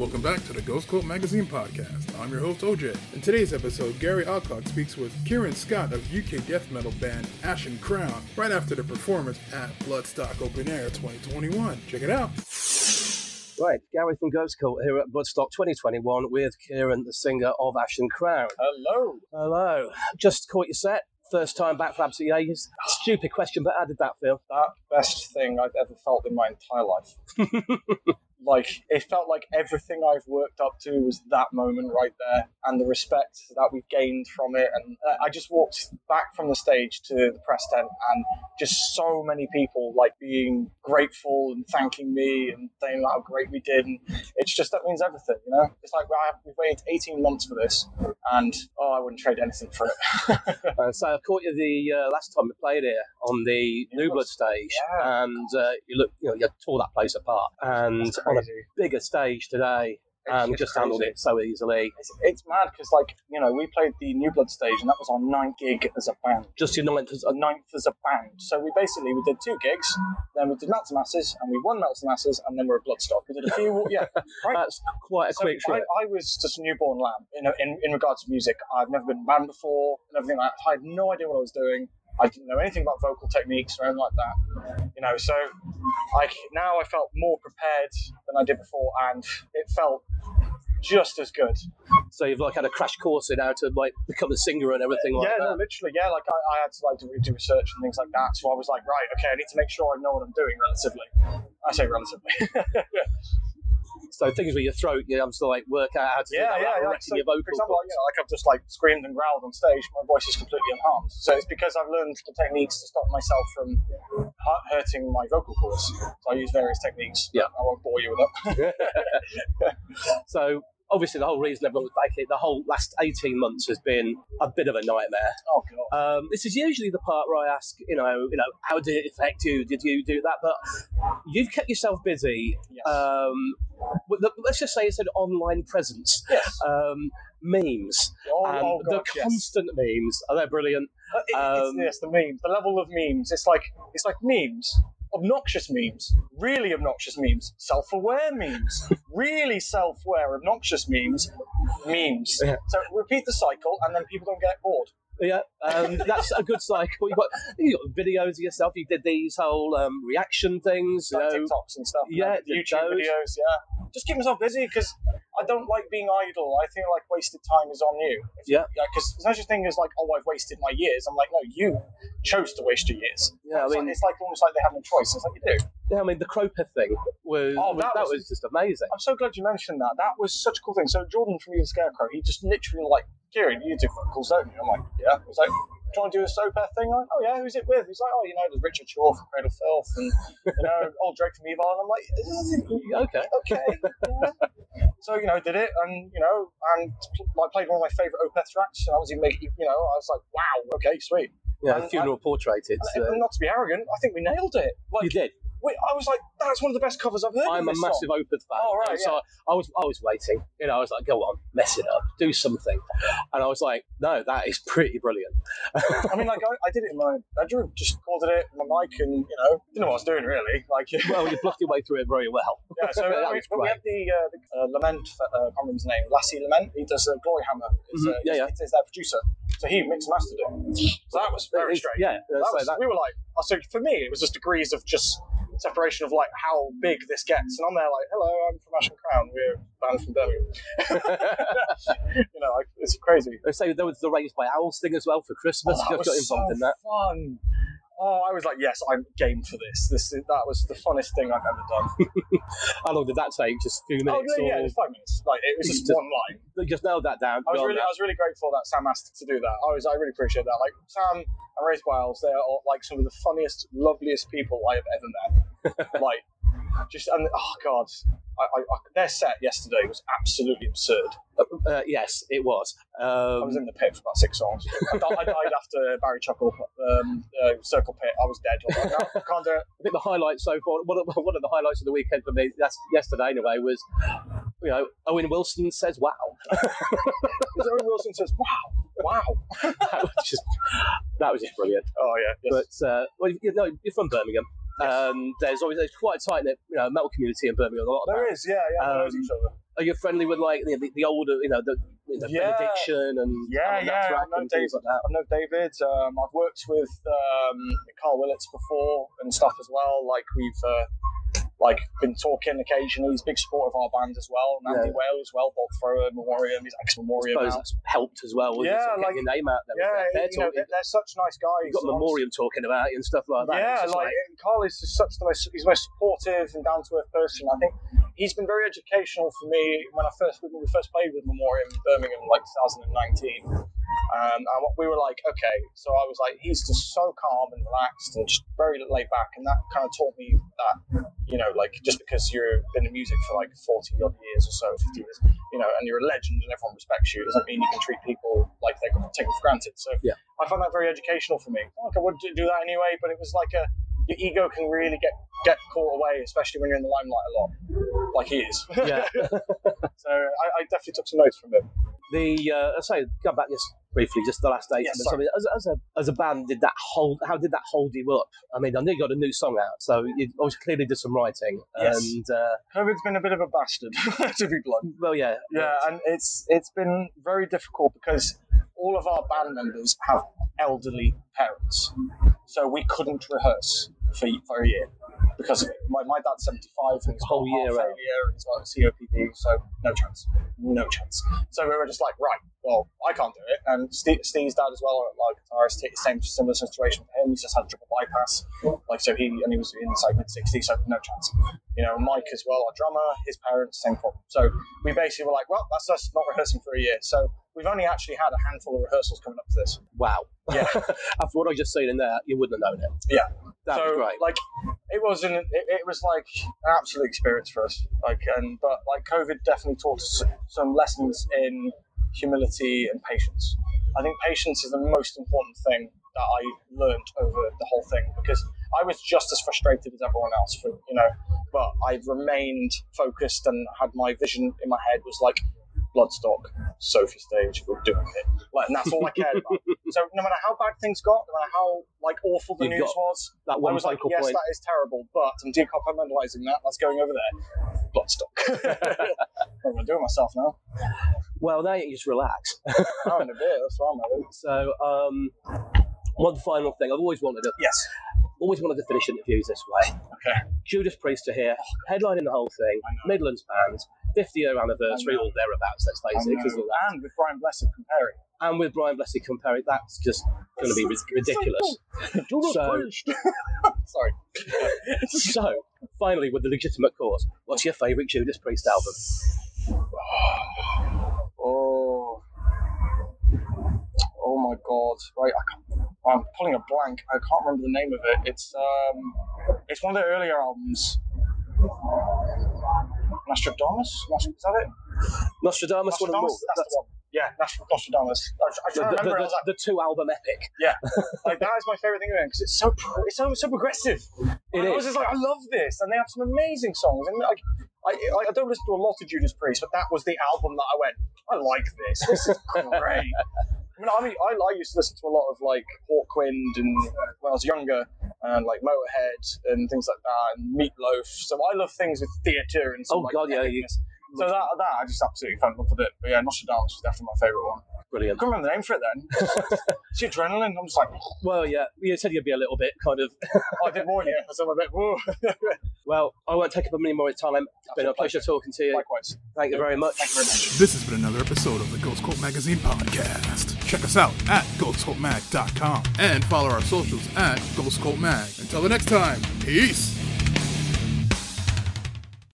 Welcome back to the Ghost Cult Magazine podcast. I'm your host OJ. In today's episode, Gary Alcock speaks with Kieran Scott of UK death metal band Ashen Crown right after the performance at Bloodstock Open Air 2021. Check it out. Right, Gary from Ghost Cult here at Bloodstock 2021 with Kieran, the singer of Ashen Crown. Hello. Hello. Just caught your set. First time back for Absolute Ages. Stupid question, but how did that feel? That best thing I've ever felt in my entire life. like it felt like everything I've worked up to was that moment right there, and the respect that we've gained from it. And uh, I just walked back from the stage to the press tent, and just so many people like being grateful and thanking me and saying how great we did. And it's just that means everything, you know. It's like we've waited 18 months for this, and oh, I wouldn't trade anything for it. uh, so I caught you the uh, last time we played here on the New Blood stage, Yeah. and uh, you look, you know, you tore that place apart, and on a bigger stage today, and um, just just handled it so easily. It's, it's mad because, like, you know, we played the New Blood stage, and that was our ninth gig as a band. Just your ninth as a ninth as a band. So we basically we did two gigs, then we did Metal 2 the Masses, and we won Metal 2 the Masses, and then we are at Bloodstock. We did a few, yeah. Right. That's quite a So quick I, trip. I was just a newborn lamb in, in in regards to music. I've never been in a band before, and everything like that. I had no idea what I was doing. I didn't know anything about vocal techniques or anything like that. You know, so like now I felt more prepared than I did before, and it felt just as good. So you've like had a crash course in how to like become a singer and everything like yeah, that. no, literally, yeah. Like I, I had to like do, do research and things like that. So I was like, right, okay, I need to make sure I know what I'm doing relatively. I say relatively. So things with your throat, you have to like work out how to yeah, do that yeah. yeah. So, your vocal for example, like, cords. you know, like I've just like screamed and growled on stage. My voice is completely unharmed. So it's because I've learned the techniques to stop myself from hurting my vocal cords. So I use various techniques. Yeah. I won't bore you with it. So obviously the whole reason everyone's back here, the whole last 18 months has been a bit of a nightmare. oh god. Um, this is usually the part where I ask, you know, you know, how did it affect you? Did you do that? But you've kept yourself busy. Yes. Um, let's just say it's an online presence. yes. Um, memes oh, and oh the god. yes. constant memes. Are they brilliant? Uh, it- Um, it's this, the memes, the level of memes. It's like it's like memes, obnoxious memes, really obnoxious memes, self-aware memes, really self-aware, obnoxious memes, memes. Yeah. So repeat the cycle, and then people don't get bored. Yeah, um, that's a good cycle. You've got, you got videos of yourself. You did these whole um, reaction things. You Like know, TikToks and stuff. yeah, and YouTube those. videos. Yeah, just keep myself busy because I don't like being idle. I think like wasted time is on you. If Yeah. because there's no such thing as like, oh, I've wasted my years. I'm like, no, you chose to waste your years. Yeah, I It's mean, like, it's like almost like they have no choice. It's like you do. yeah, I mean, the Cropeth thing was, Oh, was- that that, was- was just amazing. I'm so glad you mentioned that. That was such a cool thing. So Jordan from Evil Scarecrow, he just literally like, Kieran, you do vocals, don't you? I'm like, yeah. He's like, do you want to do a Sopeth thing? I'm like, oh yeah, who's it with? He's like, oh, you know, there's Richard Shaw from Cradle Filth and you know, old Drake from Evil. And I'm like, Okay. okay, yeah. So you know, did it, and you know, and I played one of my favourite Opeth tracks. And I was even making, you know, I was like, wow, okay, sweet. Yeah, And- funeral portrait. It's, uh, not to be arrogant, I think we nailed it. Like, you did. We, I was like, that's one of the best covers I've heard. I'm a massive song. Opeth fan. Oh, right, so I was, I was waiting. You know, I was like, go on, mess it up, do something. And I was like, no, that is pretty brilliant. I mean, like, I, I did it in my bedroom, just recorded it my mic, and you know, didn't know what I was doing really. Like, well, you bluffed your way through it very well. yeah. So we, was we have the, uh, the uh, Lammert, uh, I can't remember his name, Lasse Lammert. He does uh, Gloryhammer. Mhm, uh, yeah, yeah. It's their producer. So he mixed and mastered it. So that was very strange. Yeah, That so was, that- we were like, so for me, it was just degrees of just separation of like how big this gets. And I'm there like, hello, I'm from Ashen Crown. We're a band from Birmingham. you know, like, it's crazy. They say there was the Raised by Owls thing as well for Christmas. Oh, that got involved so in that. Fun. Oh, I was like, yes, I'm game for this. This that was the funnest thing I've ever done. How long did that take? Just a few oh minutes? yeah, yeah, or it's five minutes. Like it was just, just- one line. just nailed that down. I was really. I was really grateful that Sam asked to do that. I was, I really appreciate that. Like Sam and Race Wiles, they are like some of the funniest, loveliest people I have ever met. Like, just and oh god, I, I, I, their set yesterday was absolutely absurd. Uh, yes, it was. I was Um, in the pit for about six songs. I, di- I died after Barry Chuckle, um, uh, Circle Pit. I was dead. I was like, no, can't do it. I think the highlight so far, one of, one of the highlights of the weekend for me, that's yesterday anyway, was you know Owen Wilson says "Wow." Owen Wilson says, "Wow, wow." that was just that was just brilliant. Oh yeah, yes. But uh, well, you know, you're from Birmingham. Um, there's always there's quite a tight knit, you know, metal community in Birmingham. A lot of There bands. is, yeah, yeah. Um, knows each other. Are you friendly with like the, the, the older, you know, the, you know, Yeah. Benediction and Yeah, and yeah, I know and things like that? I know David. Um, I've worked with um, Karl Willetts before and stuff as well. Like we've uh, like been talking occasionally. He's a big supporter of our band as well. And Andy Yeah. Whale as well, bolt thrower, Memoriam. He's ex Memoriam that's helped as well. Yeah, sort of like- getting your name out there. Yeah, They're you know, they're, they're such nice guys. You've got and Memoriam talking about you and stuff like that. Yeah, just like, Karl is just such the most he's the most supportive and down to earth person. I think he's been very educational for me when I first when we first played with Memoriam in Birmingham, like 2019. Um, and we were like, okay, so I was like, he's just so calm and relaxed and just very laid back, and that kind of taught me that, you know, like just because you've been in music for like 40 odd years or so, 50 years, you know, and you're a legend and everyone respects you, doesn't mean you can treat people like they're taken for granted. So Yeah. I found that very educational for me. Like I would do that anyway, but it was like a your ego can really get get caught away, especially when you're in the limelight a lot, like he is. yeah. so I, I definitely took some notes from him. The uh, I say, go back just briefly, just the last eight Yeah, minutes. I mean, as, as a as a band, did that hold? How did that hold you up? I mean, I know you got a new song out, so you obviously clearly did some writing. Yes. And uh, COVID's been a bit of a bastard, to be blunt. well, yeah, Yeah, and it's it's been very difficult because all of our band members have elderly parents, so we couldn't rehearse for for a year because. My, my dad's seventy five and he's Whole year failure and he's got COPD, so no chance, no chance. So we were just like, right, well, I can't do it. And Steve, Steve's dad as well, like guitarist, same similar situation for him. He's just had triple bypass, like so he and he was in his like mid sixties, so no chance. You know, Mike as well, our drummer, his parents, same problem. So we basically were like, well, that's us not rehearsing for a year. So we've only actually had a handful of rehearsals coming up to this. wow. Yeah. After what I just seen in there, you wouldn't have known it. Yeah. that so great. like it was an it, it was like an absolute experience for us. Like and but like COVID definitely taught us some lessons in humility and patience. I think patience is the most important thing that I learned over the whole thing because I was just as frustrated as everyone else for you know, but I remained focused and had my vision in my head was like Bloodstock, Sophie stage, we're doing it. Like, and that's all I cared about. so no matter how bad things got, no matter how like awful the You've news was, that I one was like, yes, point. that is terrible, but I'm decompartmentalizing that. That's going over there. Bloodstock. I'm gonna do it myself now. Well, now you just relax. I'm in a bit. That's what I'm having. So, um, one final thing. I've always wanted to, Yes. always wanted to finish interviews this way. Okay. Judas Priest are here, headlining the whole thing. Midlands band, 50 year anniversary, I or thereabouts. Let's face it, because. And with Brian Blessed comparing. And with Brian Blessed comparing, that's just going to be ri- ridiculous. So, Sorry. so, finally, with the legitimate cause, what's your favourite Judas Priest album? Oh. Oh my god. Right, I can't, I'm pulling a blank. I can't remember the name of it. It's um it's one of the earlier albums. Nostradamus? Nostr- Is that it? Nostradamus, one of. Nostradamus? That's the one. Yeah, Nostr- Nostradamus. I, I The, try to the, remember it. The, was like, the two album epic. yeah, like that is my favorite thing of because it's so pro- it's so so progressive. It I was just like, I love this, and they have some amazing songs. And like, I, I, I don't listen to a lot of Judas Priest, but that was the album that I went, I like this. This is great. I mean, I mean, I, I used to listen to a lot of like Hawkwind and uh, when I was younger, and like Motorhead and things like that, and Meatloaf. So I love things with theatre and some Oh, like, God, yeah, you- So that that I just absolutely fell in love with it. But yeah, Nostradamus was definitely my favourite one. I Brilliant. couldn't remember the name for it then. it's the adrenaline. I'm just like, Well, yeah, you said you'd be a little bit kind of. I did more here. So I'm a bit, whoa. Well, I won't take up any more of your time. It's been a pleasure talking to you. Likewise. Thank you very much. Thank you very much. This has been another episode of the Ghost Cult Magazine podcast. Check us out at ghostcultmag.com and follow our socials at Ghost Cult Mag. Until the next time, peace.